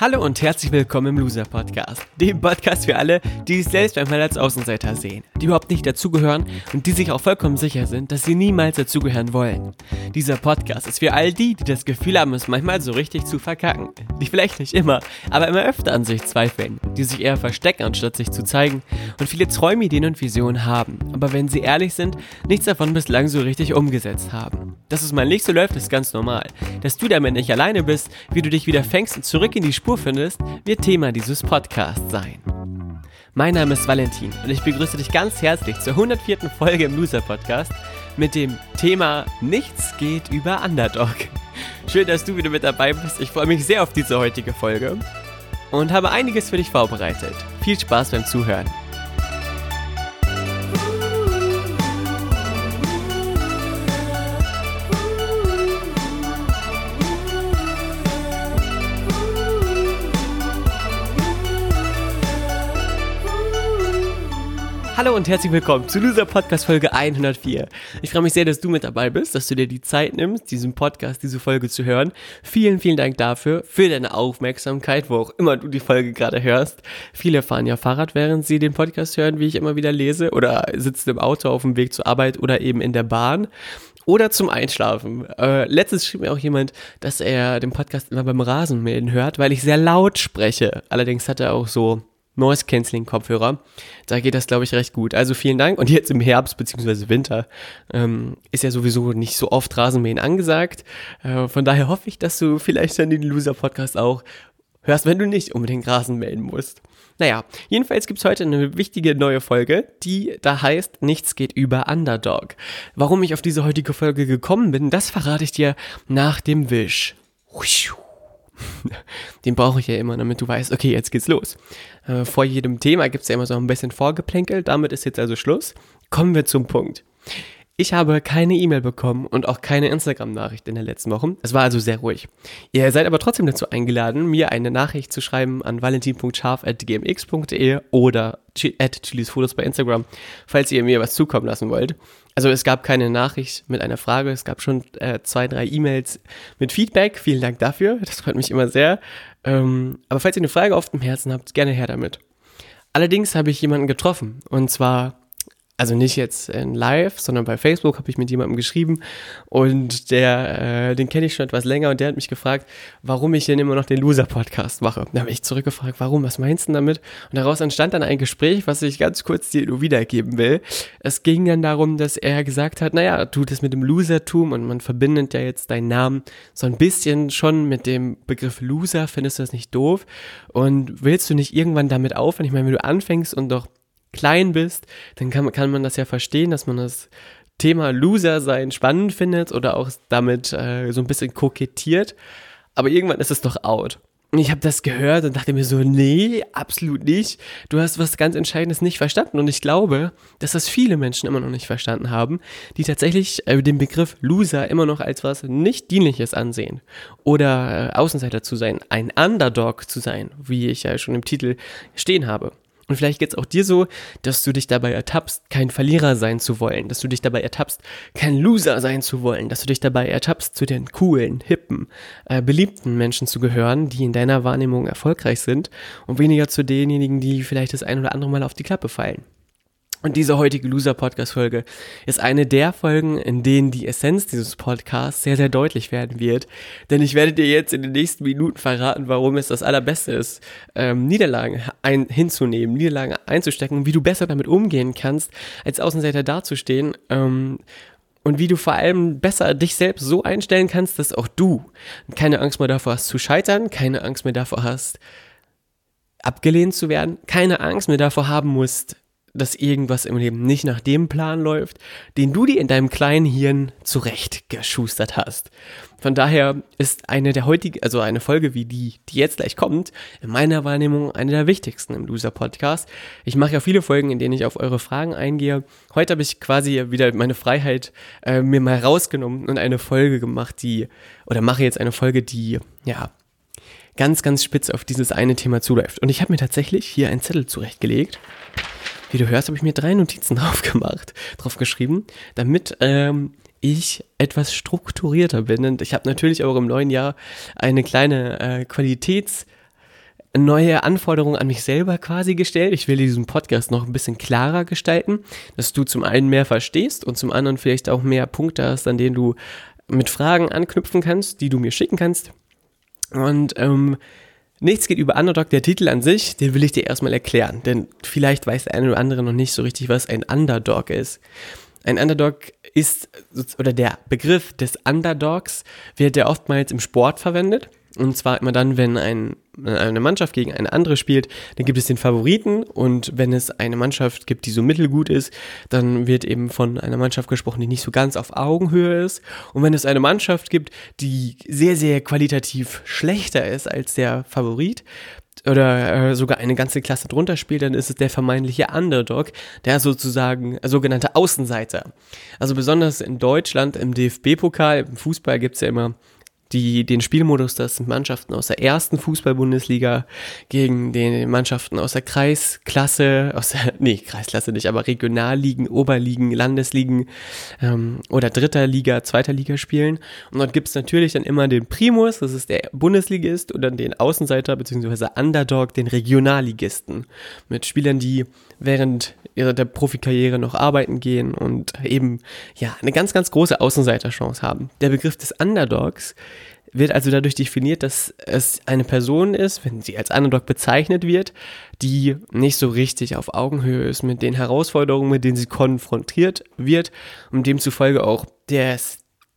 Hallo und herzlich willkommen im Loser Podcast. Dem Podcast für alle, die sich selbst einmal als Außenseiter sehen, die überhaupt nicht dazugehören und die sich auch vollkommen sicher sind, dass sie niemals dazugehören wollen. Dieser Podcast ist für all die, die das Gefühl haben, es manchmal so richtig zu verkacken. Die vielleicht nicht immer, aber immer öfter an sich zweifeln, die sich eher verstecken, anstatt sich zu zeigen und viele Träume, Ideen und Visionen haben, aber wenn sie ehrlich sind, nichts davon bislang so richtig umgesetzt haben. Dass es mal nicht so läuft, ist ganz normal. Dass du damit nicht alleine bist, wie du dich wieder fängst und zurück in die Spur findest, wird Thema dieses Podcasts sein. Mein Name ist Valentin und ich begrüße dich ganz herzlich zur 104. Folge im Loser Podcast mit dem Thema Nichts geht über Underdog. Schön, dass du wieder mit dabei bist. Ich freue mich sehr auf diese heutige Folge und habe einiges für dich vorbereitet. Viel Spaß beim Zuhören. Hallo und herzlich willkommen zu dieser Podcast Folge 104. Ich freue mich sehr, dass du mit dabei bist, dass du dir die Zeit nimmst, diesen Podcast, diese Folge zu hören. Vielen, vielen Dank dafür, für deine Aufmerksamkeit, wo auch immer du die Folge gerade hörst. Viele fahren ja Fahrrad, während sie den Podcast hören, wie ich immer wieder lese, oder sitzen im Auto auf dem Weg zur Arbeit oder eben in der Bahn oder zum Einschlafen. Äh, letztens schrieb mir auch jemand, dass er den Podcast immer beim Rasenmähen hört, weil ich sehr laut spreche. Allerdings hat er auch so Noise Cancelling Kopfhörer. Da geht das, glaube ich, recht gut. Also vielen Dank. Und jetzt im Herbst bzw. Winter ähm, ist ja sowieso nicht so oft Rasenmähen angesagt. Äh, von daher hoffe ich, dass du vielleicht dann den Loser Podcast auch hörst, wenn du nicht unbedingt Rasen mähen musst. Naja, jedenfalls gibt es heute eine wichtige neue Folge, die da heißt Nichts geht über Underdog. Warum ich auf diese heutige Folge gekommen bin, das verrate ich dir nach dem Wisch. Den brauche ich ja immer, damit du weißt, okay, jetzt geht's los. Äh, vor jedem Thema gibt es ja immer so ein bisschen Vorgeplänkel. Damit ist jetzt also Schluss. Kommen wir zum Punkt. Ich habe keine E-Mail bekommen und auch keine Instagram-Nachricht in den letzten Wochen. Es war also sehr ruhig. Ihr seid aber trotzdem dazu eingeladen, mir eine Nachricht zu schreiben an valentin.scharf.gmx.de oder at chilisfotos bei Instagram, falls ihr mir was zukommen lassen wollt. Also es gab keine Nachricht mit einer Frage, es gab schon äh, zwei, drei E-Mails mit Feedback. Vielen Dank dafür, das freut mich immer sehr. Ähm, aber falls ihr eine Frage auf dem Herzen habt, gerne her damit. Allerdings habe ich jemanden getroffen und zwar also nicht jetzt in live, sondern bei Facebook habe ich mit jemandem geschrieben und der, äh, den kenne ich schon etwas länger und der hat mich gefragt, warum ich denn immer noch den Loser-Podcast mache. Da habe ich zurückgefragt, warum, was meinst du damit? Und daraus entstand dann ein Gespräch, was ich ganz kurz dir nur wiedergeben will. Es ging dann darum, dass er gesagt hat, naja, du das mit dem Losertum und man verbindet ja jetzt deinen Namen so ein bisschen schon mit dem Begriff Loser, findest du das nicht doof? Und willst du nicht irgendwann damit aufhören? Ich meine, wenn du anfängst und doch klein bist, dann kann, kann man das ja verstehen, dass man das Thema Loser sein spannend findet oder auch damit äh, so ein bisschen kokettiert. Aber irgendwann ist es doch out. Und ich habe das gehört und dachte mir so, nee, absolut nicht. Du hast was ganz Entscheidendes nicht verstanden. Und ich glaube, dass das viele Menschen immer noch nicht verstanden haben, die tatsächlich äh, den Begriff Loser immer noch als was nicht Dienliches ansehen. Oder äh, Außenseiter zu sein, ein Underdog zu sein, wie ich ja schon im Titel stehen habe. Und vielleicht geht es auch dir so, dass du dich dabei ertappst, kein Verlierer sein zu wollen, dass du dich dabei ertappst, kein Loser sein zu wollen, dass du dich dabei ertappst, zu den coolen, hippen, äh, beliebten Menschen zu gehören, die in deiner Wahrnehmung erfolgreich sind und weniger zu denjenigen, die vielleicht das ein oder andere Mal auf die Klappe fallen. Und diese heutige Loser-Podcast-Folge ist eine der Folgen, in denen die Essenz dieses Podcasts sehr, sehr deutlich werden wird. Denn ich werde dir jetzt in den nächsten Minuten verraten, warum es das Allerbeste ist, ähm, Niederlagen ein hinzunehmen, Niederlagen einzustecken, wie du besser damit umgehen kannst, als Außenseiter dazustehen. Ähm, und wie du vor allem besser dich selbst so einstellen kannst, dass auch du keine Angst mehr davor hast zu scheitern, keine Angst mehr davor hast, abgelehnt zu werden, keine Angst mehr davor haben musst, dass irgendwas im Leben nicht nach dem Plan läuft, den du dir in deinem kleinen Hirn zurechtgeschustert hast. Von daher ist eine der heutigen, also eine Folge wie die, die jetzt gleich kommt, in meiner Wahrnehmung eine der wichtigsten im Loser Podcast. Ich mache ja viele Folgen, in denen ich auf eure Fragen eingehe. Heute habe ich quasi wieder meine Freiheit äh, mir mal rausgenommen und eine Folge gemacht, die, oder mache jetzt eine Folge, die, ja, ganz, ganz spitz auf dieses eine Thema zuläuft. Und ich habe mir tatsächlich hier einen Zettel zurechtgelegt wie du hörst, habe ich mir drei Notizen drauf gemacht, drauf geschrieben, damit ähm, ich etwas strukturierter bin. Und ich habe natürlich auch im neuen Jahr eine kleine äh, Qualitäts- neue Anforderungen an mich selber quasi gestellt. Ich will diesen Podcast noch ein bisschen klarer gestalten, dass du zum einen mehr verstehst und zum anderen vielleicht auch mehr Punkte hast, an denen du mit Fragen anknüpfen kannst, die du mir schicken kannst. Und ähm, Nichts geht über Underdog, der Titel an sich, den will ich dir erstmal erklären, denn vielleicht weiß der eine oder andere noch nicht so richtig, was ein Underdog ist. Ein Underdog ist, oder der Begriff des Underdogs wird ja oftmals im Sport verwendet. Und zwar immer dann, wenn ein, eine Mannschaft gegen eine andere spielt, dann gibt es den Favoriten und wenn es eine Mannschaft gibt, die so mittelgut ist, dann wird eben von einer Mannschaft gesprochen, die nicht so ganz auf Augenhöhe ist. Und wenn es eine Mannschaft gibt, die sehr, sehr qualitativ schlechter ist als der Favorit, oder äh, sogar eine ganze Klasse drunter spielt, dann ist es der vermeintliche Underdog, der sozusagen äh, sogenannte Außenseiter. Also besonders in Deutschland im DFB-Pokal, im Fußball gibt es ja immer die, den Spielmodus, das sind Mannschaften aus der ersten Fußball-Bundesliga gegen den Mannschaften aus der Kreisklasse, aus der, nee, Kreisklasse nicht, aber Regionalligen, Oberligen, Landesligen ähm, oder dritter Liga, zweiter Liga spielen. Und dort gibt es natürlich dann immer den Primus, das ist der Bundesligist, und dann den Außenseiter bzw. Underdog, den Regionalligisten. Mit Spielern, die während ihrer der Profikarriere noch arbeiten gehen und eben ja eine ganz, ganz große Außenseiterchance haben. Der Begriff des Underdogs wird also dadurch definiert, dass es eine Person ist, wenn sie als Underdog bezeichnet wird, die nicht so richtig auf Augenhöhe ist mit den Herausforderungen, mit denen sie konfrontiert wird und demzufolge auch der,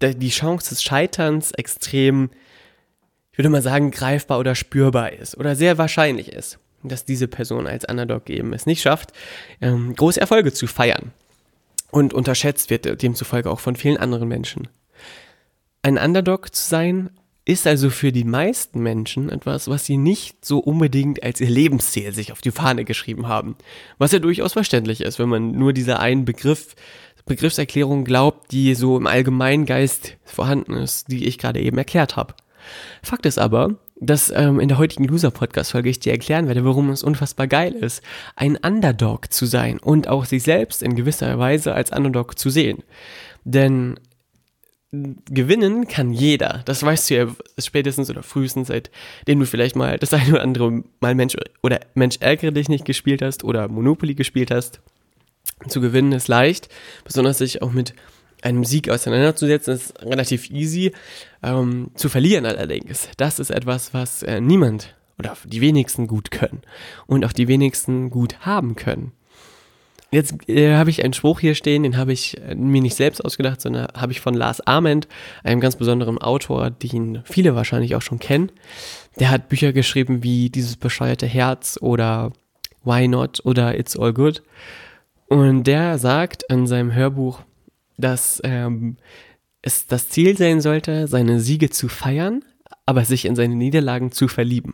der, die Chance des Scheiterns extrem, ich würde mal sagen, greifbar oder spürbar ist oder sehr wahrscheinlich ist dass diese Person als Underdog eben es nicht schafft, ähm, große Erfolge zu feiern. Und unterschätzt wird demzufolge auch von vielen anderen Menschen. Ein Underdog zu sein, ist also für die meisten Menschen etwas, was sie nicht so unbedingt als ihr Lebensziel sich auf die Fahne geschrieben haben. Was ja durchaus verständlich ist, wenn man nur dieser einen Begriff, Begriffserklärung glaubt, die so im Allgemeingeist vorhanden ist, die ich gerade eben erklärt habe. Fakt ist aber, dass ähm, in der heutigen Loser-Podcast-Folge ich dir erklären werde, warum es unfassbar geil ist, ein Underdog zu sein und auch sich selbst in gewisser Weise als Underdog zu sehen. Denn gewinnen kann jeder. Das weißt du ja spätestens oder frühestens, seitdem du vielleicht mal das eine oder andere Mal Mensch oder Mensch ärgere dich nicht gespielt hast oder Monopoly gespielt hast. Zu gewinnen ist leicht, besonders sich auch mit einem Sieg auseinanderzusetzen, ist relativ easy. Ähm, zu verlieren allerdings, das ist etwas, was äh, niemand oder die wenigsten gut können und auch die wenigsten gut haben können. Jetzt äh, habe ich einen Spruch hier stehen, den habe ich äh, mir nicht selbst ausgedacht, sondern habe ich von Lars Ament, einem ganz besonderen Autor, den viele wahrscheinlich auch schon kennen. Der hat Bücher geschrieben wie Dieses bescheuerte Herz oder Why Not oder It's All Good. Und der sagt in seinem Hörbuch, dass ähm, es das Ziel sein sollte, seine Siege zu feiern, aber sich in seine Niederlagen zu verlieben.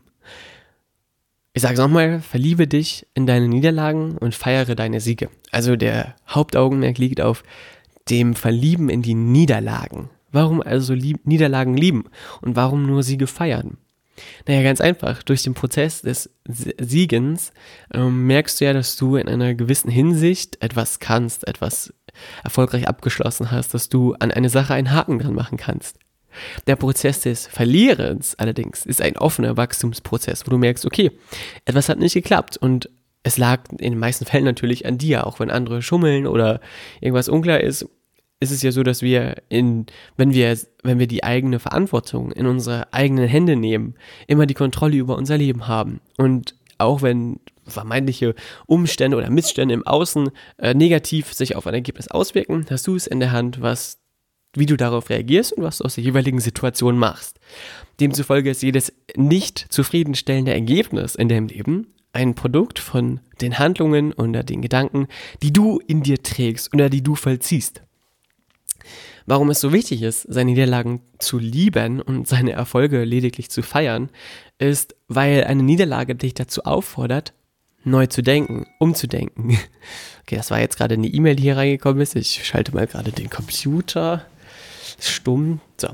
Ich sage nochmal, verliebe dich in deine Niederlagen und feiere deine Siege. Also der Hauptaugenmerk liegt auf dem Verlieben in die Niederlagen. Warum also lieb Niederlagen lieben und warum nur Siege feiern? Naja, ganz einfach. Durch den Prozess des Siegens ähm, merkst du ja, dass du in einer gewissen Hinsicht etwas kannst, etwas erfolgreich abgeschlossen hast, dass du an eine Sache einen Haken dran machen kannst. Der Prozess des Verlierens allerdings ist ein offener Wachstumsprozess, wo du merkst, okay, etwas hat nicht geklappt und es lag in den meisten Fällen natürlich an dir, auch wenn andere schummeln oder irgendwas unklar ist, ist es ja so, dass wir in, wenn wir, wenn wir die eigene Verantwortung in unsere eigenen Hände nehmen, immer die Kontrolle über unser Leben haben. Und auch wenn vermeintliche Umstände oder Missstände im Außen äh, negativ sich auf ein Ergebnis auswirken, hast du es in der Hand, was, wie du darauf reagierst und was du aus der jeweiligen Situation machst. Demzufolge ist jedes nicht zufriedenstellende Ergebnis in deinem Leben ein Produkt von den Handlungen oder den Gedanken, die du in dir trägst oder die du vollziehst. Warum es so wichtig ist, seine Niederlagen zu lieben und seine Erfolge lediglich zu feiern, ist, weil eine Niederlage dich dazu auffordert, neu zu denken, umzudenken. Okay, das war jetzt gerade eine E-Mail, die hier reingekommen ist. Ich schalte mal gerade den Computer stumm. So.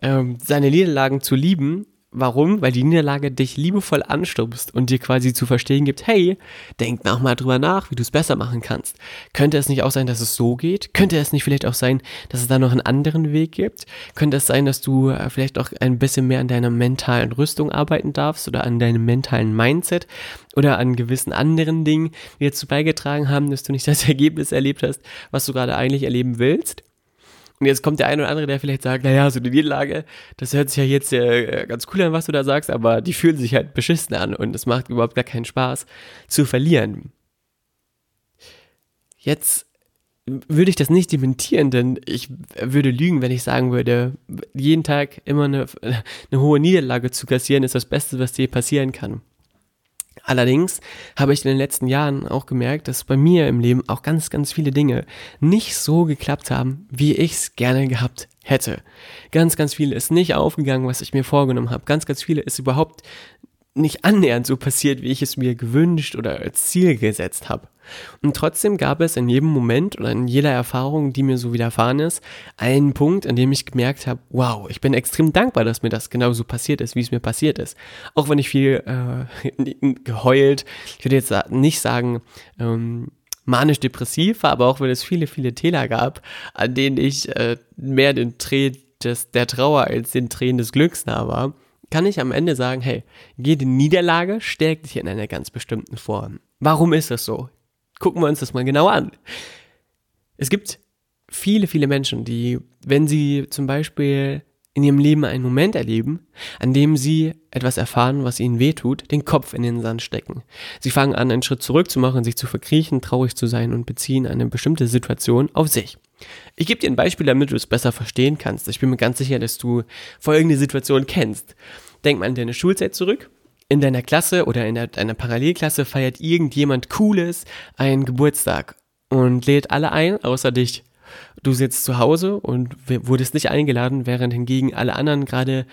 Ähm, seine Niederlagen zu lieben Warum? Weil die Niederlage dich liebevoll anstupst und dir quasi zu verstehen gibt, hey, denk nochmal drüber nach, wie du es besser machen kannst. Könnte es nicht auch sein, dass es so geht? Könnte es nicht vielleicht auch sein, dass es da noch einen anderen Weg gibt? Könnte es sein, dass du äh, vielleicht auch ein bisschen mehr an deiner mentalen Rüstung arbeiten darfst oder an deinem mentalen Mindset oder an gewissen anderen Dingen, die dazu beigetragen haben, dass du nicht das Ergebnis erlebt hast, was du gerade eigentlich erleben willst? Und jetzt kommt der eine oder andere, der vielleicht sagt, naja, so eine Niederlage, das hört sich ja jetzt äh, ganz cool an, was du da sagst, aber die fühlen sich halt beschissen an und es macht überhaupt gar keinen Spaß zu verlieren. Jetzt würde ich das nicht dementieren, denn ich würde lügen, wenn ich sagen würde, jeden Tag immer eine, eine hohe Niederlage zu kassieren, ist das Beste, was dir passieren kann. Allerdings habe ich in den letzten Jahren auch gemerkt, dass bei mir im Leben auch ganz, ganz viele Dinge nicht so geklappt haben, wie ich es gerne gehabt hätte. Ganz, ganz viele ist nicht aufgegangen, was ich mir vorgenommen habe. Ganz, ganz viele ist überhaupt nicht annähernd so passiert, wie ich es mir gewünscht oder als Ziel gesetzt habe. Und trotzdem gab es in jedem Moment oder in jeder Erfahrung, die mir so widerfahren ist, einen Punkt, an dem ich gemerkt habe, wow, ich bin extrem dankbar, dass mir das genauso passiert ist, wie es mir passiert ist. Auch wenn ich viel äh, geheult, ich würde jetzt nicht sagen, ähm, manisch-depressiv war, aber auch wenn es viele, viele Täler gab, an denen ich äh, mehr den Tränen des, der Trauer als den Tränen des Glücks nah war, kann ich am Ende sagen, hey, jede Niederlage stärkt dich in einer ganz bestimmten Form. Warum ist das so? Gucken wir uns das mal genau an. Es gibt viele, viele Menschen, die, wenn sie zum Beispiel in ihrem Leben einen Moment erleben, an dem sie etwas erfahren, was ihnen wehtut, den Kopf in den Sand stecken. Sie fangen an, einen Schritt zurück zu machen, sich zu verkriechen, traurig zu sein und beziehen eine bestimmte Situation auf sich. Ich gebe dir ein Beispiel, damit du es besser verstehen kannst. Ich bin mir ganz sicher, dass du folgende Situation kennst. Denk mal an deine Schulzeit zurück. In deiner Klasse oder in deiner Parallelklasse feiert irgendjemand Cooles einen Geburtstag und lädt alle ein, außer dich. Du sitzt zu Hause und wurdest nicht eingeladen, während hingegen alle anderen gerade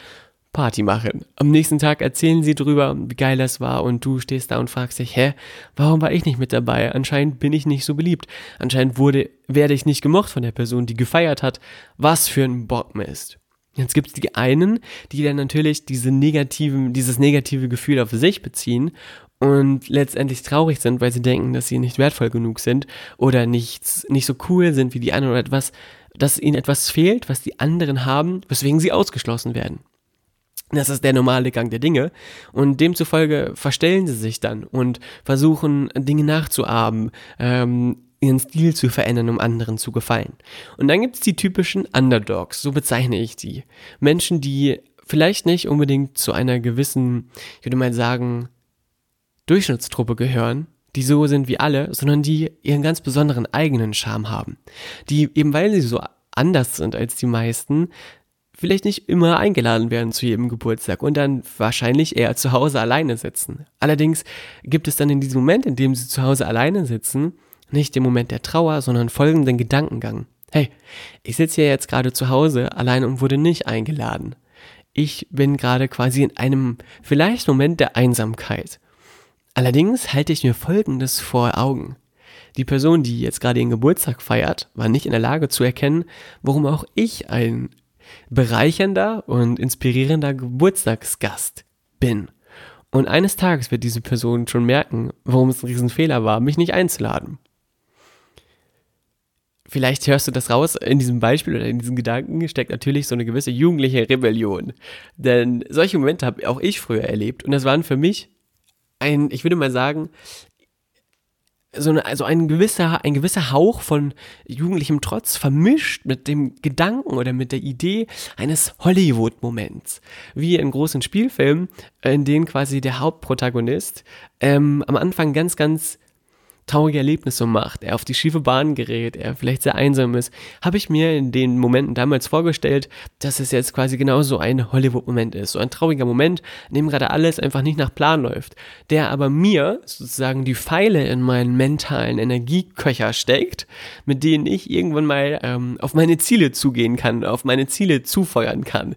Party machen. Am nächsten Tag erzählen sie drüber, wie geil das war und du stehst da und fragst dich, hä, warum war ich nicht mit dabei? Anscheinend bin ich nicht so beliebt. Anscheinend wurde, werde ich nicht gemocht von der Person, die gefeiert hat. Was für ein Bockmist. Jetzt gibt es die einen, die dann natürlich diese negativen, dieses negative Gefühl auf sich beziehen und letztendlich traurig sind, weil sie denken, dass sie nicht wertvoll genug sind oder nicht, nicht so cool sind wie die anderen oder etwas, dass ihnen etwas fehlt, was die anderen haben, weswegen sie ausgeschlossen werden. Das ist der normale Gang der Dinge. Und demzufolge verstellen sie sich dann und versuchen, Dinge nachzuahmen, ähm, ihren Stil zu verändern, um anderen zu gefallen. Und dann gibt es die typischen Underdogs, so bezeichne ich sie. Menschen, die vielleicht nicht unbedingt zu einer gewissen, ich würde mal sagen, Durchschnittstruppe gehören, die so sind wie alle, sondern die ihren ganz besonderen eigenen Charme haben. Die eben weil sie so anders sind als die meisten, vielleicht nicht immer eingeladen werden zu jedem Geburtstag und dann wahrscheinlich eher zu Hause alleine sitzen. Allerdings gibt es dann in diesem Moment, in dem sie zu Hause alleine sitzen, nicht den Moment der Trauer, sondern folgenden Gedankengang. Hey, ich sitze hier jetzt gerade zu Hause alleine und wurde nicht eingeladen. Ich bin gerade quasi in einem vielleicht Moment der Einsamkeit. Allerdings halte ich mir Folgendes vor Augen. Die Person, die jetzt gerade ihren Geburtstag feiert, war nicht in der Lage zu erkennen, warum auch ich ein bereichernder und inspirierender Geburtstagsgast bin. Und eines Tages wird diese Person schon merken, warum es ein Riesenfehler war, mich nicht einzuladen. Vielleicht hörst du das raus, in diesem Beispiel oder in diesen Gedanken steckt natürlich so eine gewisse jugendliche Rebellion. Denn solche Momente habe auch ich früher erlebt und das waren für mich ein, ich würde mal sagen, so eine, also ein gewisser, ein gewisser Hauch von jugendlichem Trotz vermischt mit dem Gedanken oder mit der Idee eines Hollywood-Moments. Wie in großen Spielfilmen, in denen quasi der Hauptprotagonist ähm, am Anfang ganz, ganz traurige Erlebnisse macht, er auf die schiefe Bahn gerät, er vielleicht sehr einsam ist, habe ich mir in den Momenten damals vorgestellt, dass es jetzt quasi genauso ein Hollywood-Moment ist. So ein trauriger Moment, in dem gerade alles einfach nicht nach Plan läuft, der aber mir sozusagen die Pfeile in meinen mentalen Energieköcher steckt, mit denen ich irgendwann mal ähm, auf meine Ziele zugehen kann, auf meine Ziele zufeuern kann.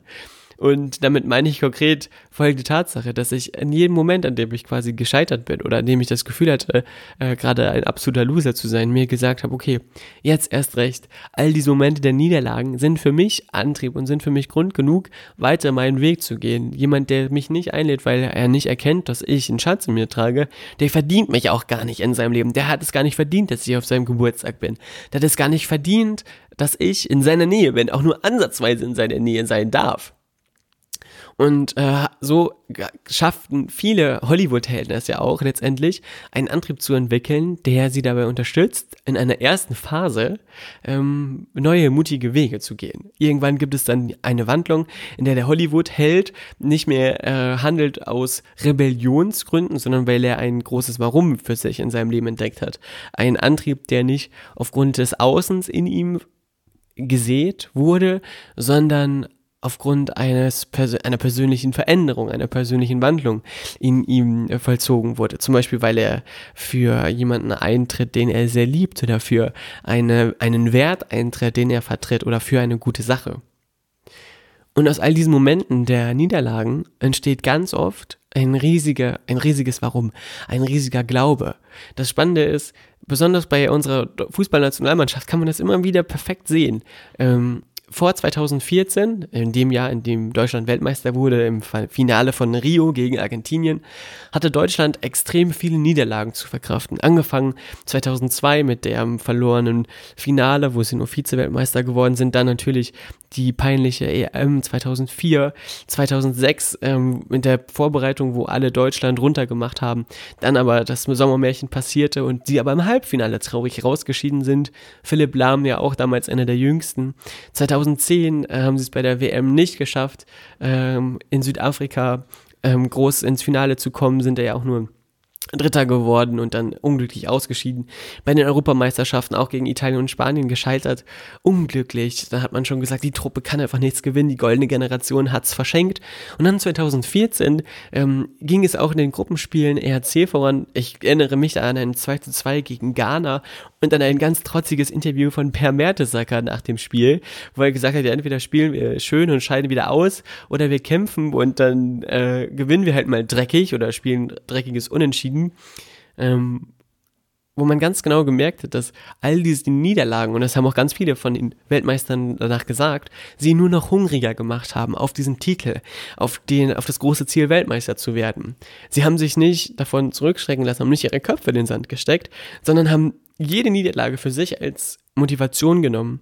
Und damit meine ich konkret folgende Tatsache, dass ich in jedem Moment, an dem ich quasi gescheitert bin oder an dem ich das Gefühl hatte, äh, gerade ein absoluter Loser zu sein, mir gesagt habe, okay, jetzt erst recht, all diese Momente der Niederlagen sind für mich Antrieb und sind für mich Grund genug, weiter meinen Weg zu gehen. Jemand, der mich nicht einlädt, weil er nicht erkennt, dass ich einen Schatz in mir trage, der verdient mich auch gar nicht in seinem Leben. Der hat es gar nicht verdient, dass ich auf seinem Geburtstag bin. Der hat es gar nicht verdient, dass ich in seiner Nähe bin, auch nur ansatzweise in seiner Nähe sein darf. Und äh, so schafften viele Hollywood-Helden es ja auch letztendlich, einen Antrieb zu entwickeln, der sie dabei unterstützt, in einer ersten Phase ähm, neue, mutige Wege zu gehen. Irgendwann gibt es dann eine Wandlung, in der der Hollywood-Held nicht mehr äh, handelt aus Rebellionsgründen, sondern weil er ein großes Warum für sich in seinem Leben entdeckt hat. Ein Antrieb, der nicht aufgrund des Außens in ihm gesät wurde, sondern aufgrund eines einer persönlichen Veränderung, einer persönlichen Wandlung in ihm äh, vollzogen wurde. Zum Beispiel, weil er für jemanden eintritt, den er sehr liebt oder für eine, einen Wert eintritt, den er vertritt oder für eine gute Sache. Und aus all diesen Momenten der Niederlagen entsteht ganz oft ein riesiger, ein riesiges Warum, ein riesiger Glaube. Das Spannende ist, besonders bei unserer Fußballnationalmannschaft kann man das immer wieder perfekt sehen. Ähm, vor 2014, in dem Jahr, in dem Deutschland Weltmeister wurde, im Finale von Rio gegen Argentinien, hatte Deutschland extrem viele Niederlagen zu verkraften. Angefangen 2002 mit dem verlorenen Finale, wo sie nur Vize-Weltmeister geworden sind, dann natürlich die peinliche EM 2004, 2006 ähm, mit der Vorbereitung, wo alle Deutschland runtergemacht haben, dann aber das Sommermärchen passierte und sie aber im Halbfinale traurig rausgeschieden sind. Philipp Lahm ja auch damals einer der jüngsten. 2010 äh, haben sie es bei der WM nicht geschafft, ähm, in Südafrika ähm, groß ins Finale zu kommen, sind ja auch nur Dritter geworden und dann unglücklich ausgeschieden. Bei den Europameisterschaften auch gegen Italien und Spanien gescheitert. Unglücklich. Da hat man schon gesagt, die Truppe kann einfach nichts gewinnen. Die goldene Generation hat's verschenkt. Und dann 2014 ähm, ging es auch in den Gruppenspielen ERC voran. Ich erinnere mich an ein 2 zu 2 gegen Ghana und dann ein ganz trotziges Interview von Per Mertesacker nach dem Spiel, wo er gesagt hat, ja, entweder spielen wir schön und scheiden wieder aus oder wir kämpfen und dann äh, gewinnen wir halt mal dreckig oder spielen dreckiges Unentschieden. Ähm, wo man ganz genau gemerkt hat, dass all diese Niederlagen, und das haben auch ganz viele von den Weltmeistern danach gesagt, sie nur noch hungriger gemacht haben auf diesen Titel, auf den, auf das große Ziel Weltmeister zu werden. Sie haben sich nicht davon zurückschrecken lassen, haben nicht ihre Köpfe in den Sand gesteckt, sondern haben jede Niederlage für sich als Motivation genommen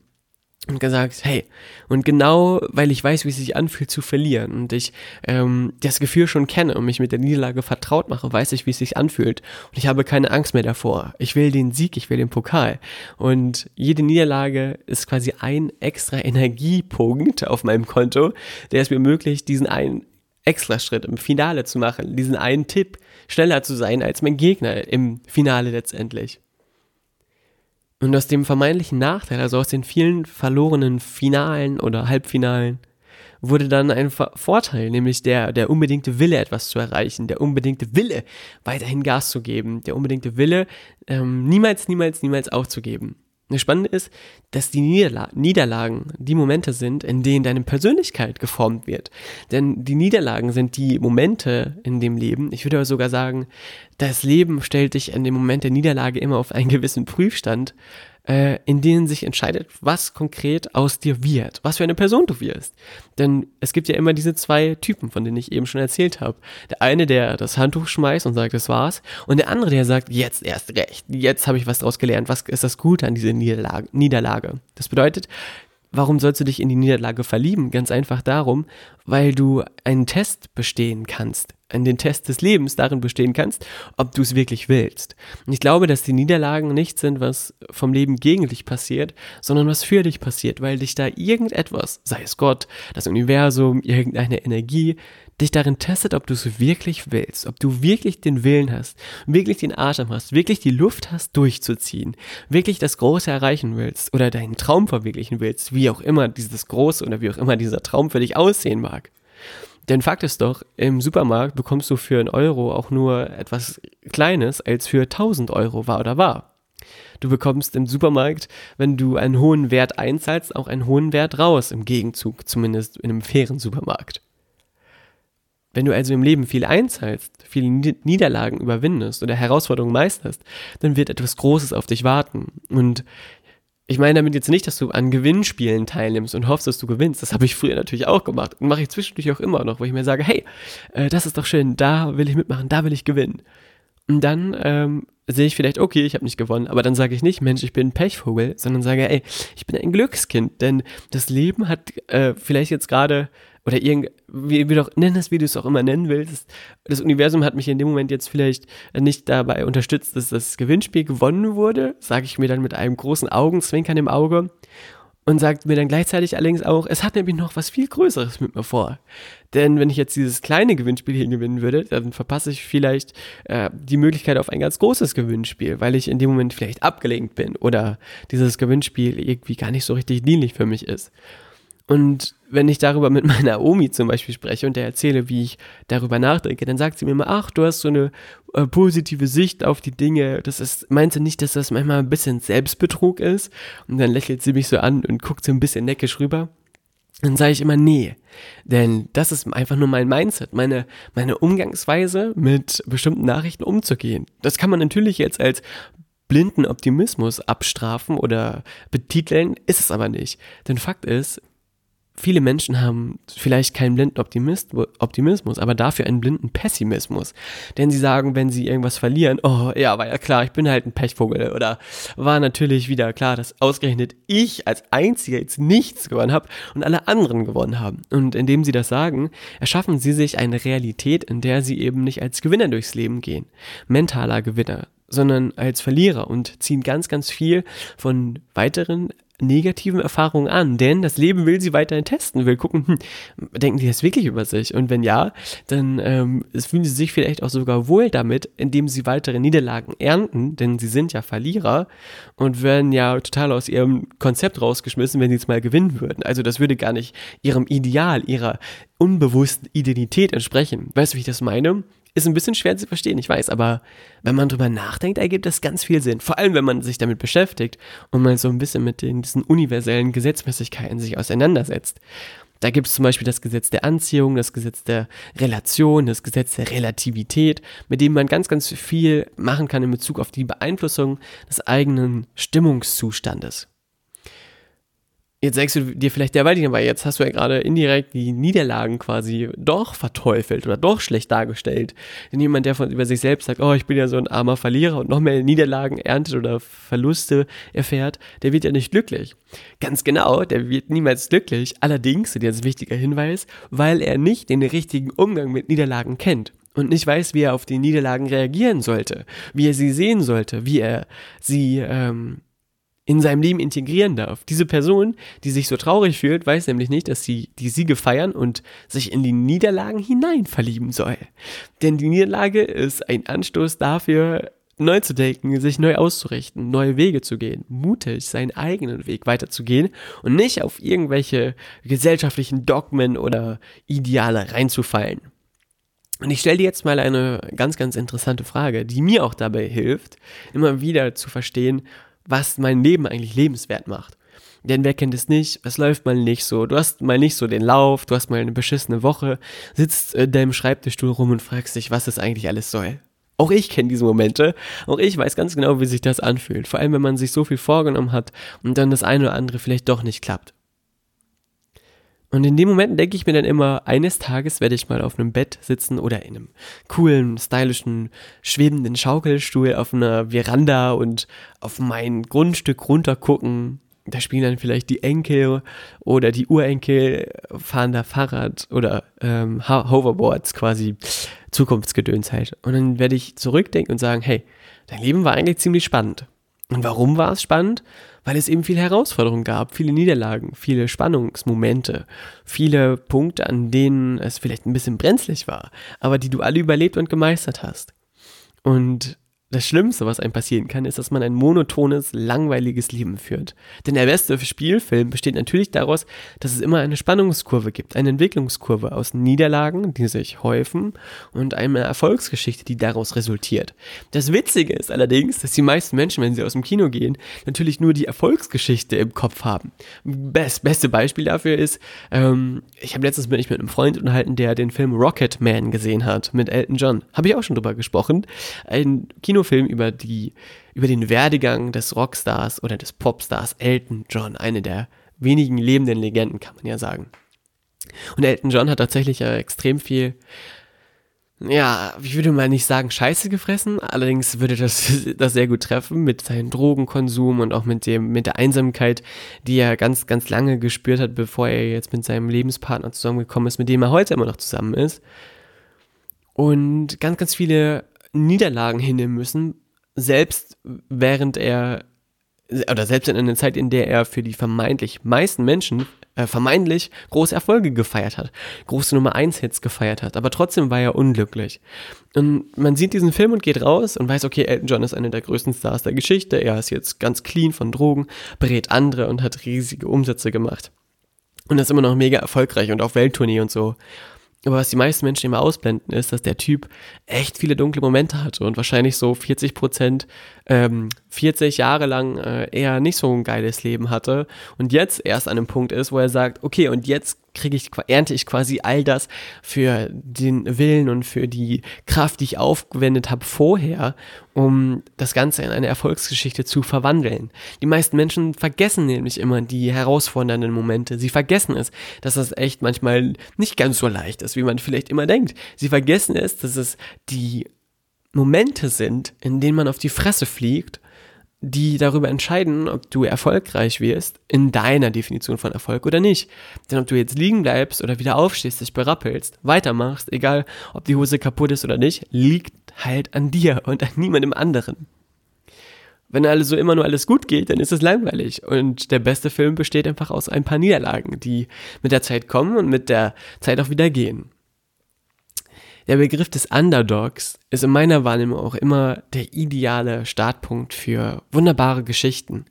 und gesagt, hey, und genau weil ich weiß, wie es sich anfühlt zu verlieren und ich ähm, das Gefühl schon kenne und mich mit der Niederlage vertraut mache, weiß ich, wie es sich anfühlt und ich habe keine Angst mehr davor. Ich will den Sieg, ich will den Pokal und jede Niederlage ist quasi ein extra Energiepunkt auf meinem Konto, der es mir ermöglicht, diesen einen extra Schritt im Finale zu machen, diesen einen Tipp schneller zu sein als mein Gegner im Finale letztendlich. Und aus dem vermeintlichen Nachteil, also aus den vielen verlorenen Finalen oder Halbfinalen, wurde dann ein Vorteil, nämlich der, der unbedingte Wille, etwas zu erreichen, der unbedingte Wille, weiterhin Gas zu geben, der unbedingte Wille, ähm, niemals, niemals, niemals aufzugeben. Das Spannende ist, dass die Niederla Niederlagen die Momente sind, in denen deine Persönlichkeit geformt wird. Denn die Niederlagen sind die Momente in dem Leben. Ich würde aber sogar sagen, das Leben stellt dich in dem Moment der Niederlage immer auf einen gewissen Prüfstand, äh, in denen sich entscheidet, was konkret aus dir wird, was für eine Person du wirst. Denn es gibt ja immer diese zwei Typen, von denen ich eben schon erzählt habe. Der eine, der das Handtuch schmeißt und sagt, das war's, und der andere, der sagt, jetzt erst recht, jetzt habe ich was daraus gelernt, was ist das Gute an dieser Niederlage? Niederlage? Das bedeutet, Warum sollst du dich in die Niederlage verlieben? Ganz einfach darum, weil du einen Test bestehen kannst, an den Test des Lebens darin bestehen kannst, ob du es wirklich willst. Und ich glaube, dass die Niederlagen nicht sind, was vom Leben gegen dich passiert, sondern was für dich passiert, weil dich da irgendetwas, sei es Gott, das Universum, irgendeine Energie, dich darin testet, ob du es wirklich willst, ob du wirklich den Willen hast, wirklich den Atem hast, wirklich die Luft hast, durchzuziehen, wirklich das Große erreichen willst oder deinen Traum verwirklichen willst, wie auch immer dieses Große oder wie auch immer dieser Traum für dich aussehen mag. Denn Fakt ist doch, im Supermarkt bekommst du für einen Euro auch nur etwas Kleines als für 1000 Euro war oder war. Du bekommst im Supermarkt, wenn du einen hohen Wert einzahlst, auch einen hohen Wert raus, im Gegenzug, zumindest in einem fairen Supermarkt. Wenn du also im Leben viel einzahlst, viele Niederlagen überwindest oder Herausforderungen meisterst, dann wird etwas Großes auf dich warten. Und ich meine damit jetzt nicht, dass du an Gewinnspielen teilnimmst und hoffst, dass du gewinnst. Das habe ich früher natürlich auch gemacht und mache ich zwischendurch auch immer noch, wo ich mir sage, hey, äh, das ist doch schön, da will ich mitmachen, da will ich gewinnen. Und dann ähm, sehe ich vielleicht, okay, ich habe nicht gewonnen, aber dann sage ich nicht, Mensch, ich bin ein Pechvogel, sondern sage, ey, ich bin ein Glückskind, denn das Leben hat äh, vielleicht jetzt gerade oder irgend, wie, wie doch, nenn es, wie du es auch immer nennen willst. Das Universum hat mich in dem Moment jetzt vielleicht nicht dabei unterstützt, dass das Gewinnspiel gewonnen wurde, sage ich mir dann mit einem großen Augenzwinkern im Auge und sagt mir dann gleichzeitig allerdings auch, es hat nämlich noch was viel Größeres mit mir vor. Denn wenn ich jetzt dieses kleine Gewinnspiel hier gewinnen würde, dann verpasse ich vielleicht äh, die Möglichkeit auf ein ganz großes Gewinnspiel, weil ich in dem Moment vielleicht abgelenkt bin oder dieses Gewinnspiel irgendwie gar nicht so richtig dienlich für mich ist. Und wenn ich darüber mit meiner Omi zum Beispiel spreche und der erzähle, wie ich darüber nachdenke, dann sagt sie mir immer, ach, du hast so eine äh, positive Sicht auf die Dinge. Das ist, meinst du nicht, dass das manchmal ein bisschen Selbstbetrug ist? Und dann lächelt sie mich so an und guckt so ein bisschen neckisch rüber. Dann sage ich immer, nee, denn das ist einfach nur mein Mindset, meine, meine Umgangsweise mit bestimmten Nachrichten umzugehen. Das kann man natürlich jetzt als blinden Optimismus abstrafen oder betiteln, ist es aber nicht. Denn Fakt ist, viele Menschen haben vielleicht keinen blinden Optimismus, aber dafür einen blinden Pessimismus. Denn sie sagen, wenn sie irgendwas verlieren, oh ja, war ja klar, ich bin halt ein Pechvogel. Oder war natürlich wieder klar, dass ausgerechnet ich als Einziger jetzt nichts gewonnen habe und alle anderen gewonnen haben. Und indem sie das sagen, erschaffen sie sich eine Realität, in der sie eben nicht als Gewinner durchs Leben gehen. Mentaler Gewinner sondern als Verlierer und ziehen ganz, ganz viel von weiteren negativen Erfahrungen an, denn das Leben will sie weiterhin testen, will gucken, hm, denken die das wirklich über sich? Und wenn ja, dann ähm, fühlen sie sich vielleicht auch sogar wohl damit, indem sie weitere Niederlagen ernten, denn sie sind ja Verlierer und werden ja total aus ihrem Konzept rausgeschmissen, wenn sie es mal gewinnen würden. Also das würde gar nicht ihrem Ideal, ihrer unbewussten Identität entsprechen. Weißt du, wie ich das meine? Ist ein bisschen schwer zu verstehen, ich weiß, aber wenn man drüber nachdenkt, ergibt das ganz viel Sinn. Vor allem, wenn man sich damit beschäftigt und mal so ein bisschen mit den, diesen universellen Gesetzmäßigkeiten sich auseinandersetzt. Da gibt es zum Beispiel das Gesetz der Anziehung, das Gesetz der Relation, das Gesetz der Relativität, mit dem man ganz, ganz viel machen kann in Bezug auf die Beeinflussung des eigenen Stimmungszustandes. Jetzt sagst du dir vielleicht derweil, aber jetzt hast du ja gerade indirekt die Niederlagen quasi doch verteufelt oder doch schlecht dargestellt. Denn jemand, der von über sich selbst sagt, oh, ich bin ja so ein armer Verlierer und noch mehr Niederlagen erntet oder Verluste erfährt, der wird ja nicht glücklich. Ganz genau, der wird niemals glücklich. Allerdings, und jetzt ein wichtiger Hinweis, weil er nicht den richtigen Umgang mit Niederlagen kennt und nicht weiß, wie er auf die Niederlagen reagieren sollte, wie er sie sehen sollte, wie er sie ähm, in seinem Leben integrieren darf. Diese Person, die sich so traurig fühlt, weiß nämlich nicht, dass sie die Siege feiern und sich in die Niederlagen hinein verlieben soll. Denn die Niederlage ist ein Anstoß dafür, neu zu denken, sich neu auszurichten, neue Wege zu gehen, mutig seinen eigenen Weg weiterzugehen und nicht auf irgendwelche gesellschaftlichen Dogmen oder Ideale reinzufallen. Und ich stelle dir jetzt mal eine ganz, ganz interessante Frage, die mir auch dabei hilft, immer wieder zu verstehen, was mein Leben eigentlich lebenswert macht. Denn wer kennt es nicht? Es läuft mal nicht so. Du hast mal nicht so den Lauf, du hast mal eine beschissene Woche, sitzt in deinem Schreibtischstuhl rum und fragst dich, was das eigentlich alles soll. Auch ich kenne diese Momente. Auch ich weiß ganz genau, wie sich das anfühlt. Vor allem, wenn man sich so viel vorgenommen hat und dann das eine oder andere vielleicht doch nicht klappt. Und in dem Moment denke ich mir dann immer, eines Tages werde ich mal auf einem Bett sitzen oder in einem coolen, stylischen, schwebenden Schaukelstuhl auf einer Veranda und auf mein Grundstück runtergucken. Da spielen dann vielleicht die Enkel oder die Urenkel, fahren da Fahrrad oder ähm, Hoverboards quasi, Zukunftsgedöns halt. Und dann werde ich zurückdenken und sagen, hey, dein Leben war eigentlich ziemlich spannend. Und warum war es spannend? Weil es eben viele Herausforderungen gab, viele Niederlagen, viele Spannungsmomente, viele Punkte, an denen es vielleicht ein bisschen brenzlig war, aber die du alle überlebt und gemeistert hast. Und das Schlimmste, was einem passieren kann, ist, dass man ein monotones, langweiliges Leben führt. Denn der beste Spielfilm besteht natürlich daraus, dass es immer eine Spannungskurve gibt, eine Entwicklungskurve aus Niederlagen, die sich häufen, und einer Erfolgsgeschichte, die daraus resultiert. Das Witzige ist allerdings, dass die meisten Menschen, wenn sie aus dem Kino gehen, natürlich nur die Erfolgsgeschichte im Kopf haben. Best, beste Beispiel dafür ist, ähm, ich habe letztens bin ich mit einem Freund unterhalten, der den Film Rocket Man gesehen hat mit Elton John. Habe ich auch schon drüber gesprochen. Ein Kinofilm über die, über den Werdegang des Rockstars oder des Popstars Elton John, eine der wenigen lebenden Legenden, kann man ja sagen. Und Elton John hat tatsächlich äh, extrem viel, ja, ich würde mal nicht sagen Scheiße gefressen, allerdings würde das, das sehr gut treffen mit seinem Drogenkonsum und auch mit dem, mit der Einsamkeit, die er ganz, ganz lange gespürt hat, bevor er jetzt mit seinem Lebenspartner zusammengekommen ist, mit dem er heute immer noch zusammen ist. Und ganz, ganz viele Niederlagen hinnehmen müssen, selbst während er, oder selbst in einer Zeit, in der er für die vermeintlich meisten Menschen äh, vermeintlich große Erfolge gefeiert hat, große Nummer 1 Hits gefeiert hat, aber trotzdem war er unglücklich. Und man sieht diesen Film und geht raus und weiß, okay, Elton John ist einer der größten Stars der Geschichte, er ist jetzt ganz clean von Drogen, berät andere und hat riesige Umsätze gemacht. Und ist immer noch mega erfolgreich und auf Welttournee und so. Aber was die meisten Menschen immer ausblenden, ist, dass der Typ echt viele dunkle Momente hatte und wahrscheinlich so 40 Prozent, ähm, 40 Jahre lang äh, eher nicht so ein geiles Leben hatte und jetzt erst an einem Punkt ist, wo er sagt, okay, und jetzt kriege ich, ernte ich quasi all das für den Willen und für die Kraft, die ich aufgewendet habe vorher, um das Ganze in eine Erfolgsgeschichte zu verwandeln. Die meisten Menschen vergessen nämlich immer die herausfordernden Momente. Sie vergessen es, dass das echt manchmal nicht ganz so leicht ist, wie man vielleicht immer denkt. Sie vergessen es, dass es die Momente sind, in denen man auf die Fresse fliegt die darüber entscheiden, ob du erfolgreich wirst in deiner Definition von Erfolg oder nicht. Denn ob du jetzt liegen bleibst oder wieder aufstehst, dich berappelst, weitermachst, egal ob die Hose kaputt ist oder nicht, liegt halt an dir und an niemandem anderen. Wenn also immer nur alles gut geht, dann ist es langweilig. Und der beste Film besteht einfach aus ein paar Niederlagen, die mit der Zeit kommen und mit der Zeit auch wieder gehen. Der Begriff des Underdogs ist in meiner Wahrnehmung auch immer der ideale Startpunkt für wunderbare Geschichten.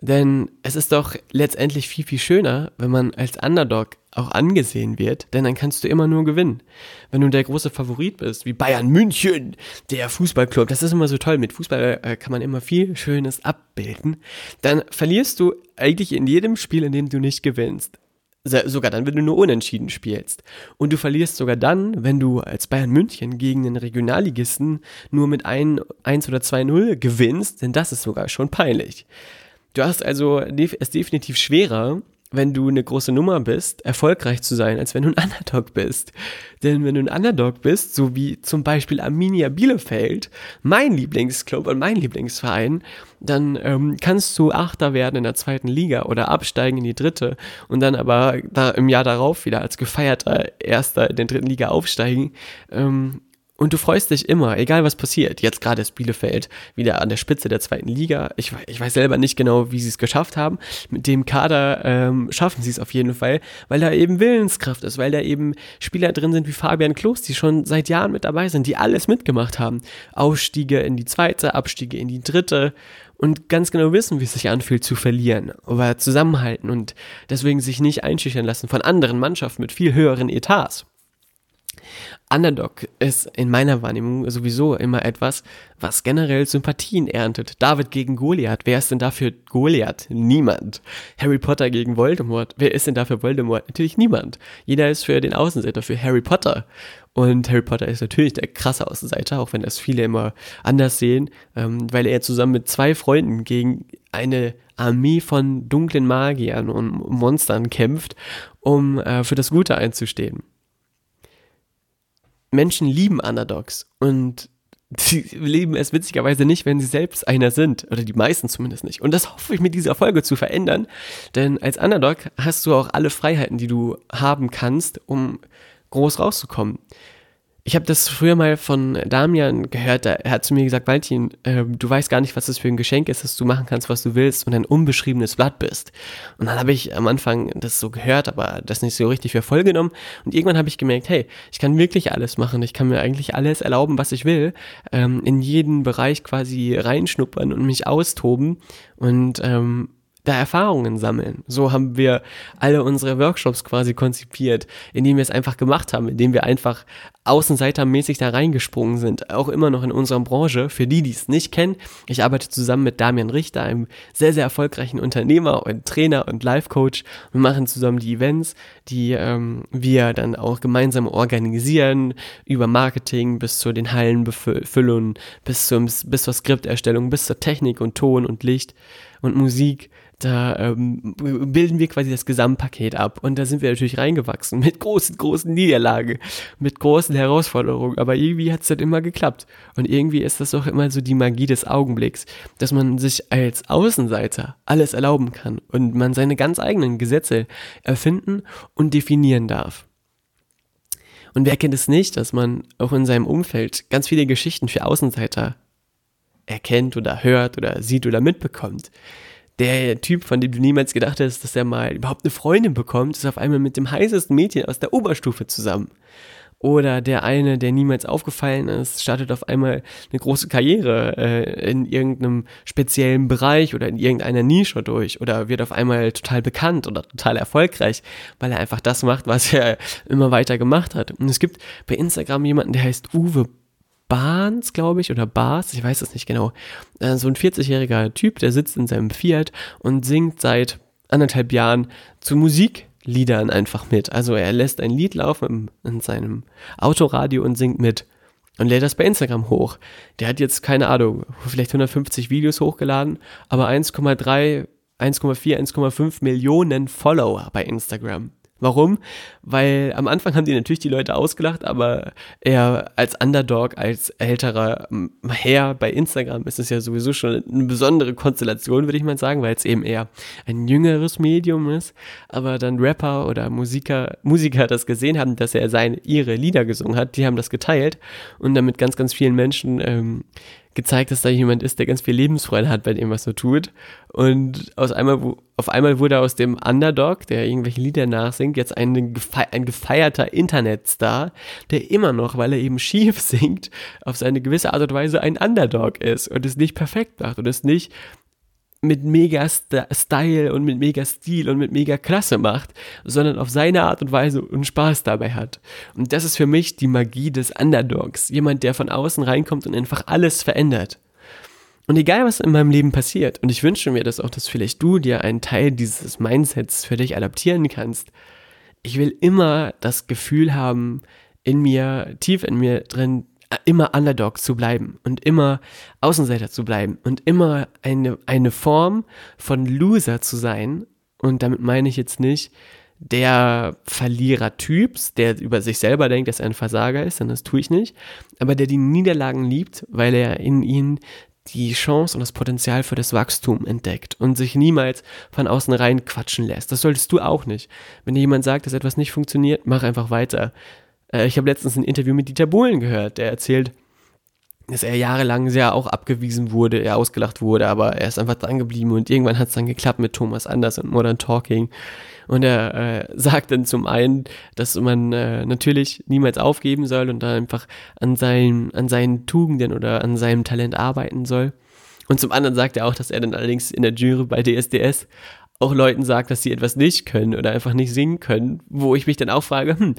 Denn es ist doch letztendlich viel, viel schöner, wenn man als Underdog auch angesehen wird, denn dann kannst du immer nur gewinnen. Wenn du der große Favorit bist, wie Bayern München, der Fußballclub, das ist immer so toll, mit Fußball äh, kann man immer viel Schönes abbilden, dann verlierst du eigentlich in jedem Spiel, in dem du nicht gewinnst sogar dann, wenn du nur unentschieden spielst. Und du verlierst sogar dann, wenn du als Bayern München gegen den Regionalligisten nur mit 1, 1 oder 2-0 gewinnst, denn das ist sogar schon peinlich. Du hast also es definitiv schwerer, wenn du eine große Nummer bist, erfolgreich zu sein, als wenn du ein Underdog bist. Denn wenn du ein Underdog bist, so wie zum Beispiel Arminia Bielefeld, mein Lieblingsclub und mein Lieblingsverein, dann ähm, kannst du Achter werden in der zweiten Liga oder absteigen in die dritte und dann aber da im Jahr darauf wieder als gefeierter Erster in der dritten Liga aufsteigen. Ähm, und du freust dich immer, egal was passiert. Jetzt gerade ist Bielefeld wieder an der Spitze der zweiten Liga. Ich, ich weiß selber nicht genau, wie sie es geschafft haben. Mit dem Kader ähm, schaffen sie es auf jeden Fall, weil da eben Willenskraft ist, weil da eben Spieler drin sind wie Fabian Klos, die schon seit Jahren mit dabei sind, die alles mitgemacht haben. Ausstiege in die zweite, Abstiege in die dritte und ganz genau wissen, wie es sich anfühlt zu verlieren, aber zusammenhalten und deswegen sich nicht einschüchtern lassen von anderen Mannschaften mit viel höheren Etats. Underdog ist in meiner Wahrnehmung sowieso immer etwas, was generell Sympathien erntet. David gegen Goliath. Wer ist denn dafür Goliath? Niemand. Harry Potter gegen Voldemort. Wer ist denn dafür Voldemort? Natürlich niemand. Jeder ist für den Außenseiter, für Harry Potter. Und Harry Potter ist natürlich der krasse Außenseiter, auch wenn das viele immer anders sehen, ähm, weil er zusammen mit zwei Freunden gegen eine Armee von dunklen Magiern und Monstern kämpft, um äh, für das Gute einzustehen. Menschen lieben Underdogs und sie lieben es witzigerweise nicht, wenn sie selbst einer sind. Oder die meisten zumindest nicht. Und das hoffe ich mit dieser Folge zu verändern. Denn als Underdog hast du auch alle Freiheiten, die du haben kannst, um groß rauszukommen. Ich habe das früher mal von Damian gehört, er hat zu mir gesagt, Valentin, äh, du weißt gar nicht, was das für ein Geschenk ist, dass du machen kannst, was du willst und ein unbeschriebenes Blatt bist. Und dann habe ich am Anfang das so gehört, aber das nicht so richtig für voll genommen. Und irgendwann habe ich gemerkt, hey, ich kann wirklich alles machen, ich kann mir eigentlich alles erlauben, was ich will, ähm, in jeden Bereich quasi reinschnuppern und mich austoben und ähm, da Erfahrungen sammeln. So haben wir alle unsere Workshops quasi konzipiert, indem wir es einfach gemacht haben, indem wir einfach außenseitermäßig da reingesprungen sind, auch immer noch in unserer Branche. Für die, die es nicht kennen, ich arbeite zusammen mit Damian Richter, einem sehr, sehr erfolgreichen Unternehmer und Trainer und Life-Coach. Wir machen zusammen die Events, die ähm, wir dann auch gemeinsam organisieren, über Marketing bis zu den Hallenbefüllungen, bis, bis zur Skripterstellung, bis zur Technik und Ton und Licht und Musik da ähm, bilden wir quasi das Gesamtpaket ab. Und da sind wir natürlich reingewachsen mit großen, großen Niederlagen, mit großen Herausforderungen. Aber irgendwie hat es dann immer geklappt. Und irgendwie ist das doch immer so die Magie des Augenblicks, dass man sich als Außenseiter alles erlauben kann und man seine ganz eigenen Gesetze erfinden und definieren darf. Und wer kennt es nicht, dass man auch in seinem Umfeld ganz viele Geschichten für Außenseiter erkennt oder hört oder sieht oder mitbekommt der Typ, von dem du niemals gedacht hast, dass er mal überhaupt eine Freundin bekommt, ist auf einmal mit dem heißesten Mädchen aus der Oberstufe zusammen. Oder der eine, der niemals aufgefallen ist, startet auf einmal eine große Karriere äh, in irgendeinem speziellen Bereich oder in irgendeiner Nische durch oder wird auf einmal total bekannt oder total erfolgreich, weil er einfach das macht, was er immer weiter gemacht hat. Und es gibt bei Instagram jemanden, der heißt Uwe Barnes, glaube ich, oder Bars, ich weiß es nicht genau. Äh, so ein 40-jähriger Typ, der sitzt in seinem Fiat und singt seit anderthalb Jahren zu Musikliedern einfach mit. Also er lässt ein Lied laufen in seinem Autoradio und singt mit. Und lädt das bei Instagram hoch. Der hat jetzt, keine Ahnung, vielleicht 150 Videos hochgeladen, aber 1,3, 1,4, 1,5 Millionen Follower bei Instagram. Warum? Weil am Anfang haben die natürlich die Leute ausgelacht, aber er als Underdog, als älterer Herr bei Instagram ist es ja sowieso schon eine besondere Konstellation, würde ich mal sagen, weil es eben eher ein jüngeres Medium ist. Aber dann Rapper oder Musiker, Musiker das gesehen haben, dass er seine, ihre Lieder gesungen hat, die haben das geteilt und damit ganz, ganz vielen Menschen ähm, gezeigt, dass da jemand ist, der ganz viel Lebensfreude hat bei dem, was er tut. Und aus einmal, auf einmal wurde aus dem Underdog, der irgendwelche Lieder nachsingt, jetzt ein, ein gefeierter Internetstar, der immer noch, weil er eben schief singt, auf seine gewisse Art und Weise ein Underdog ist und es nicht perfekt macht und es nicht mit mega Style und mit mega Stil und mit mega Klasse macht, sondern auf seine Art und Weise und Spaß dabei hat. Und das ist für mich die Magie des Underdogs. Jemand, der von außen reinkommt und einfach alles verändert. Und egal, was in meinem Leben passiert, und ich wünsche mir das auch, dass vielleicht du dir einen Teil dieses Mindsets für dich adaptieren kannst, ich will immer das Gefühl haben, in mir, tief in mir drin, immer Underdog zu bleiben und immer Außenseiter zu bleiben und immer eine, eine Form von Loser zu sein. Und damit meine ich jetzt nicht der Verlierer-Typs, der über sich selber denkt, dass er ein Versager ist, denn das tue ich nicht, aber der die Niederlagen liebt, weil er in ihnen die Chance und das Potenzial für das Wachstum entdeckt und sich niemals von außen rein quatschen lässt. Das solltest du auch nicht. Wenn dir jemand sagt, dass etwas nicht funktioniert, mach einfach weiter. Äh, ich habe letztens ein Interview mit Dieter Bohlen gehört, der erzählt, dass er jahrelang sehr auch abgewiesen wurde, er ausgelacht wurde, aber er ist einfach dran geblieben und irgendwann hat es dann geklappt mit Thomas Anders und Modern Talking. Und er äh, sagt dann zum einen, dass man äh, natürlich niemals aufgeben soll und da einfach an seinen, an seinen Tugenden oder an seinem Talent arbeiten soll. Und zum anderen sagt er auch, dass er dann allerdings in der Jury bei DSDS auch Leuten sagt, dass sie etwas nicht können oder einfach nicht singen können, wo ich mich dann auch frage, hm,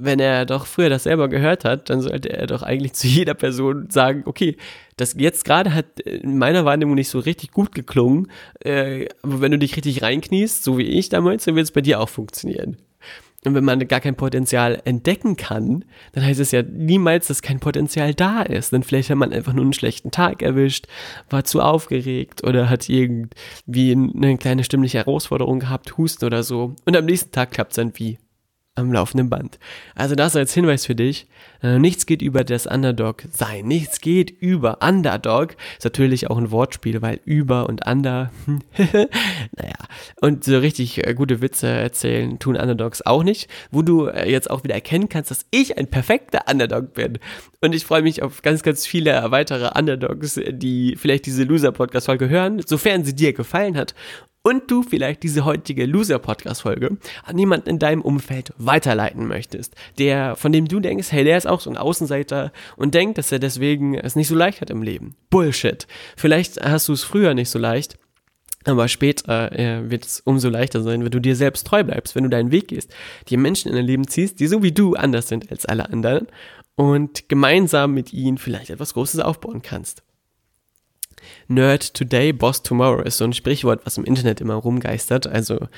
wenn er doch früher das selber gehört hat, dann sollte er doch eigentlich zu jeder Person sagen, okay, das jetzt gerade hat in meiner Wahrnehmung nicht so richtig gut geklungen, äh, aber wenn du dich richtig reinkniest, so wie ich damals, dann wird es bei dir auch funktionieren. Und wenn man gar kein Potenzial entdecken kann, dann heißt es ja niemals, dass kein Potenzial da ist. Denn vielleicht hat man einfach nur einen schlechten Tag erwischt, war zu aufgeregt oder hat irgendwie eine kleine stimmliche Herausforderung gehabt, Husten oder so. Und am nächsten Tag klappt es dann wie am laufenden Band. Also das als Hinweis für dich, Äh, nichts geht über das Underdog sein. Nichts geht über Underdog. Ist natürlich auch ein Wortspiel, weil über und under. naja. Und so richtig äh, gute Witze erzählen tun Underdogs auch nicht. Wo du äh, jetzt auch wieder erkennen kannst, dass ich ein perfekter Underdog bin. Und ich freue mich auf ganz, ganz viele weitere Underdogs, die vielleicht diese Loser-Podcast-Folge hören, sofern sie dir gefallen hat und du vielleicht diese heutige Loser-Podcast-Folge an jemanden in deinem Umfeld weiterleiten möchtest, der, von dem du denkst, hey, der ist auch so ein Außenseiter und denkt, dass er deswegen es nicht so leicht hat im Leben. Bullshit. Vielleicht hast du es früher nicht so leicht, aber später äh, wird es umso leichter sein, wenn du dir selbst treu bleibst, wenn du deinen Weg gehst, die Menschen in dein Leben ziehst, die so wie du anders sind als alle anderen und gemeinsam mit ihnen vielleicht etwas Großes aufbauen kannst. Nerd Today, Boss Tomorrow ist so ein Sprichwort, was im Internet immer rumgeistert. Also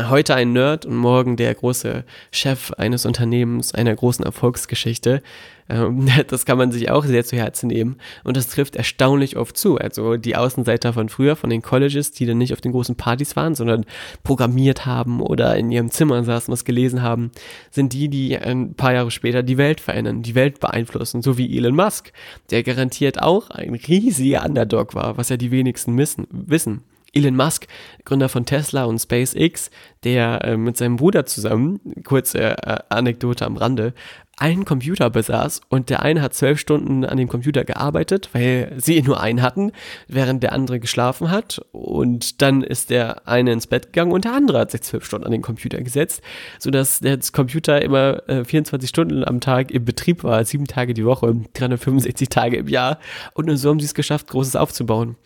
heute ein Nerd und morgen der große Chef eines Unternehmens, einer großen Erfolgsgeschichte. Ähm, das kann man sich auch sehr zu Herzen nehmen. Und das trifft erstaunlich oft zu. Also die Außenseiter von früher, von den Colleges, die dann nicht auf den großen Partys waren, sondern programmiert haben oder in ihrem Zimmer saßen, was gelesen haben, sind die, die ein paar Jahre später die Welt verändern, die Welt beeinflussen. So wie Elon Musk, der garantiert auch ein riesiger Underdog war, was ja die wenigsten wissen. Elon Musk, Gründer von Tesla und SpaceX, der äh, mit seinem Bruder zusammen, kurze äh, Anekdote am Rande, einen Computer besaß und der eine hat zwölf Stunden an dem Computer gearbeitet, weil sie nur einen hatten, während der andere geschlafen hat und dann ist der eine ins Bett gegangen und der andere hat sich zwölf Stunden an den Computer gesetzt, sodass der Computer immer äh, 24 Stunden am Tag im Betrieb war, sieben Tage die Woche, 365 Tage im Jahr und nur so haben sie es geschafft, Großes aufzubauen.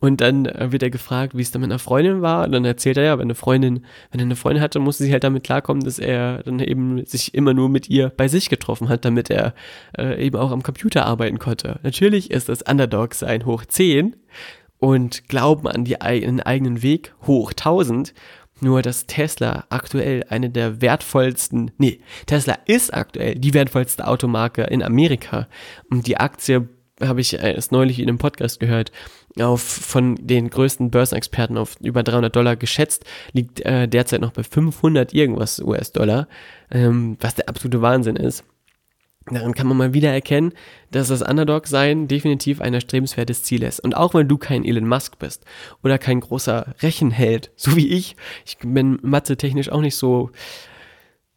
Und dann äh, wird er gefragt, wie es dann mit einer Freundin war. Und dann erzählt er ja, wenn eine Freundin, wenn er eine Freundin hatte, musste sie halt damit klarkommen, dass er dann eben sich immer nur mit ihr bei sich getroffen hat, damit er äh, eben auch am Computer arbeiten konnte. Natürlich ist das Underdog sein hoch 10 und Glauben an die, den eigenen Weg hoch 1000. Nur, dass Tesla aktuell eine der wertvollsten, nee, Tesla ist aktuell die wertvollste Automarke in Amerika. Und die Aktie habe ich erst neulich in einem Podcast gehört, auf von den größten Börsenexperten auf über 300 Dollar geschätzt, liegt äh, derzeit noch bei 500 irgendwas US-Dollar, ähm, was der absolute Wahnsinn ist. Daran kann man mal wieder erkennen, dass das Underdog-Sein definitiv ein erstrebenswertes Ziel ist. Und auch wenn du kein Elon Musk bist oder kein großer Rechenheld, so wie ich, ich bin mathe-technisch auch nicht so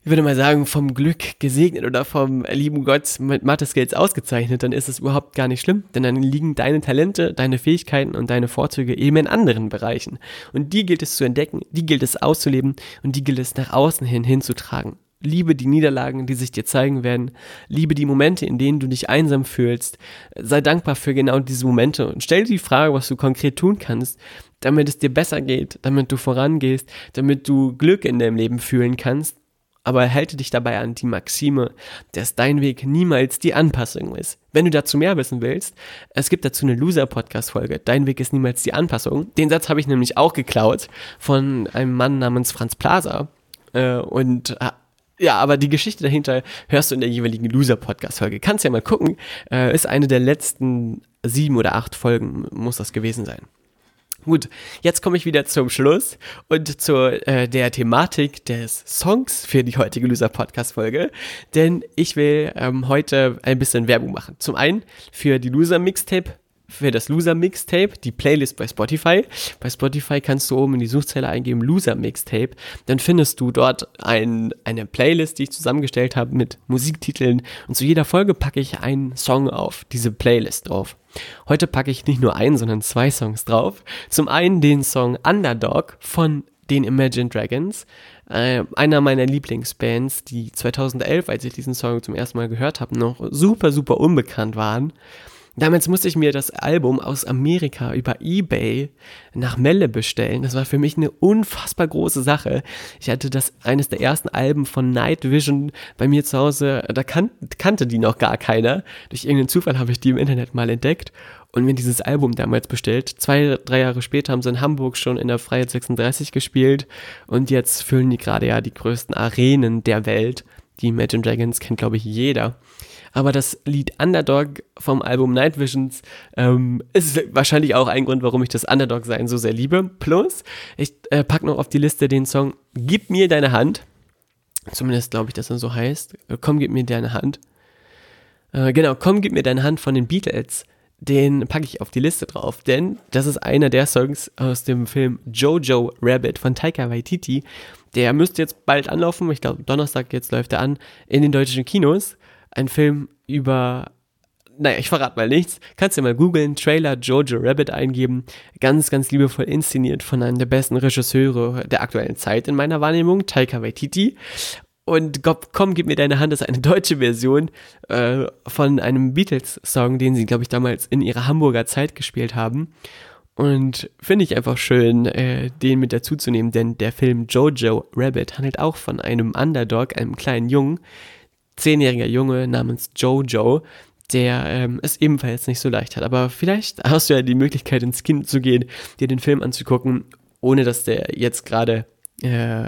ich würde mal sagen, vom Glück gesegnet oder vom lieben Gott mit Mathe-Skills ausgezeichnet, dann ist es überhaupt gar nicht schlimm, denn dann liegen deine Talente, deine Fähigkeiten und deine Vorzüge eben in anderen Bereichen. Und die gilt es zu entdecken, die gilt es auszuleben und die gilt es nach außen hin hinzutragen. Liebe die Niederlagen, die sich dir zeigen werden. Liebe die Momente, in denen du dich einsam fühlst. Sei dankbar für genau diese Momente und stell dir die Frage, was du konkret tun kannst, damit es dir besser geht, damit du vorangehst, damit du Glück in deinem Leben fühlen kannst aber halte dich dabei an die Maxime, dass dein Weg niemals die Anpassung ist. Wenn du dazu mehr wissen willst, es gibt dazu eine Loser-Podcast-Folge. Dein Weg ist niemals die Anpassung. Den Satz habe ich nämlich auch geklaut von einem Mann namens Franz Plaza. Äh, und äh, ja, aber die Geschichte dahinter hörst du in der jeweiligen Loser-Podcast-Folge. Kannst ja mal gucken. Äh, ist eine der letzten sieben oder acht Folgen, muss das gewesen sein. Gut, jetzt komme ich wieder zum Schluss und zu äh, der Thematik des Songs für die heutige Loser Podcast Folge, denn ich will ähm, heute ein bisschen Werbung machen. Zum einen für die Loser Mixtape für das Loser Mixtape, die Playlist bei Spotify. Bei Spotify kannst du oben in die Suchzeile eingeben Loser Mixtape. Dann findest du dort ein, eine Playlist, die ich zusammengestellt habe mit Musiktiteln. Und zu jeder Folge packe ich einen Song auf diese Playlist drauf. Heute packe ich nicht nur einen, sondern zwei Songs drauf. Zum einen den Song Underdog von den Imagine Dragons, äh, einer meiner Lieblingsbands, die 2011, als ich diesen Song zum ersten Mal gehört habe, noch super, super unbekannt waren. Damals musste ich mir das Album aus Amerika über eBay nach Melle bestellen. Das war für mich eine unfassbar große Sache. Ich hatte das eines der ersten Alben von Night Vision bei mir zu Hause. Da kan kannte die noch gar keiner. Durch irgendeinen Zufall habe ich die im Internet mal entdeckt und mir dieses Album damals bestellt. Zwei, drei Jahre später haben sie in Hamburg schon in der Freiheit 36 gespielt und jetzt füllen die gerade ja die größten Arenen der Welt. Die Imagine Dragons kennt, glaube ich, jeder aber das Lied Underdog vom Album Night Visions ähm, ist wahrscheinlich auch ein Grund, warum ich das Underdog-Sein so sehr liebe. Plus, ich äh, packe noch auf die Liste den Song Gib mir deine Hand. Zumindest glaube ich, dass er so heißt. Komm, gib mir deine Hand. Äh, genau, komm, gib mir deine Hand von den Beatles. Den packe ich auf die Liste drauf, denn das ist einer der Songs aus dem Film Jojo Rabbit von Taika Waititi. Der müsste jetzt bald anlaufen, ich glaube Donnerstag jetzt läuft er an, in den deutschen Kinos. Ein Film über naja, ich verrate mal nichts. Kannst du mal googeln, Trailer Jojo Rabbit eingeben. Ganz, ganz liebevoll inszeniert von einem der besten Regisseure der aktuellen Zeit in meiner Wahrnehmung, Taika Waititi. Und komm, gib mir deine Hand, das ist eine deutsche Version äh, von einem Beatles-Song, den sie, glaube ich, damals in ihrer Hamburger Zeit gespielt haben. Und finde ich einfach schön, äh, den mit dazuzunehmen, denn der Film Jojo Rabbit handelt auch von einem Underdog, einem kleinen Jungen, zehnjähriger Junge namens Jojo, der ähm, es ebenfalls nicht so leicht hat. Aber vielleicht hast du ja die Möglichkeit, ins Kind zu gehen, dir den Film anzugucken, ohne dass der jetzt gerade äh,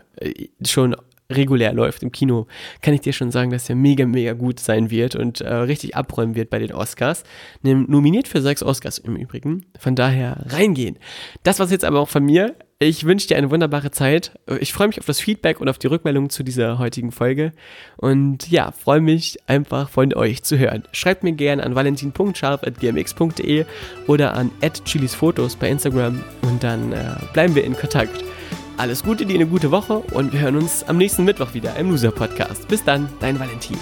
schon regulär läuft im Kino, kann ich dir schon sagen, dass er mega, mega gut sein wird und äh, richtig abräumen wird bei den Oscars. Nominiert für sechs Oscars im Übrigen. Von daher reingehen. Das war's jetzt aber auch von mir. Ich wünsche dir eine wunderbare Zeit. Ich freue mich auf das Feedback und auf die Rückmeldung zu dieser heutigen Folge. Und ja, freue mich einfach von euch zu hören. Schreibt mir gerne an valentin.scharf.gmx.de oder an chilisfotos bei Instagram und dann äh, bleiben wir in Kontakt. Alles Gute, dir eine gute Woche und wir hören uns am nächsten Mittwoch wieder im Loser Podcast. Bis dann, dein Valentin.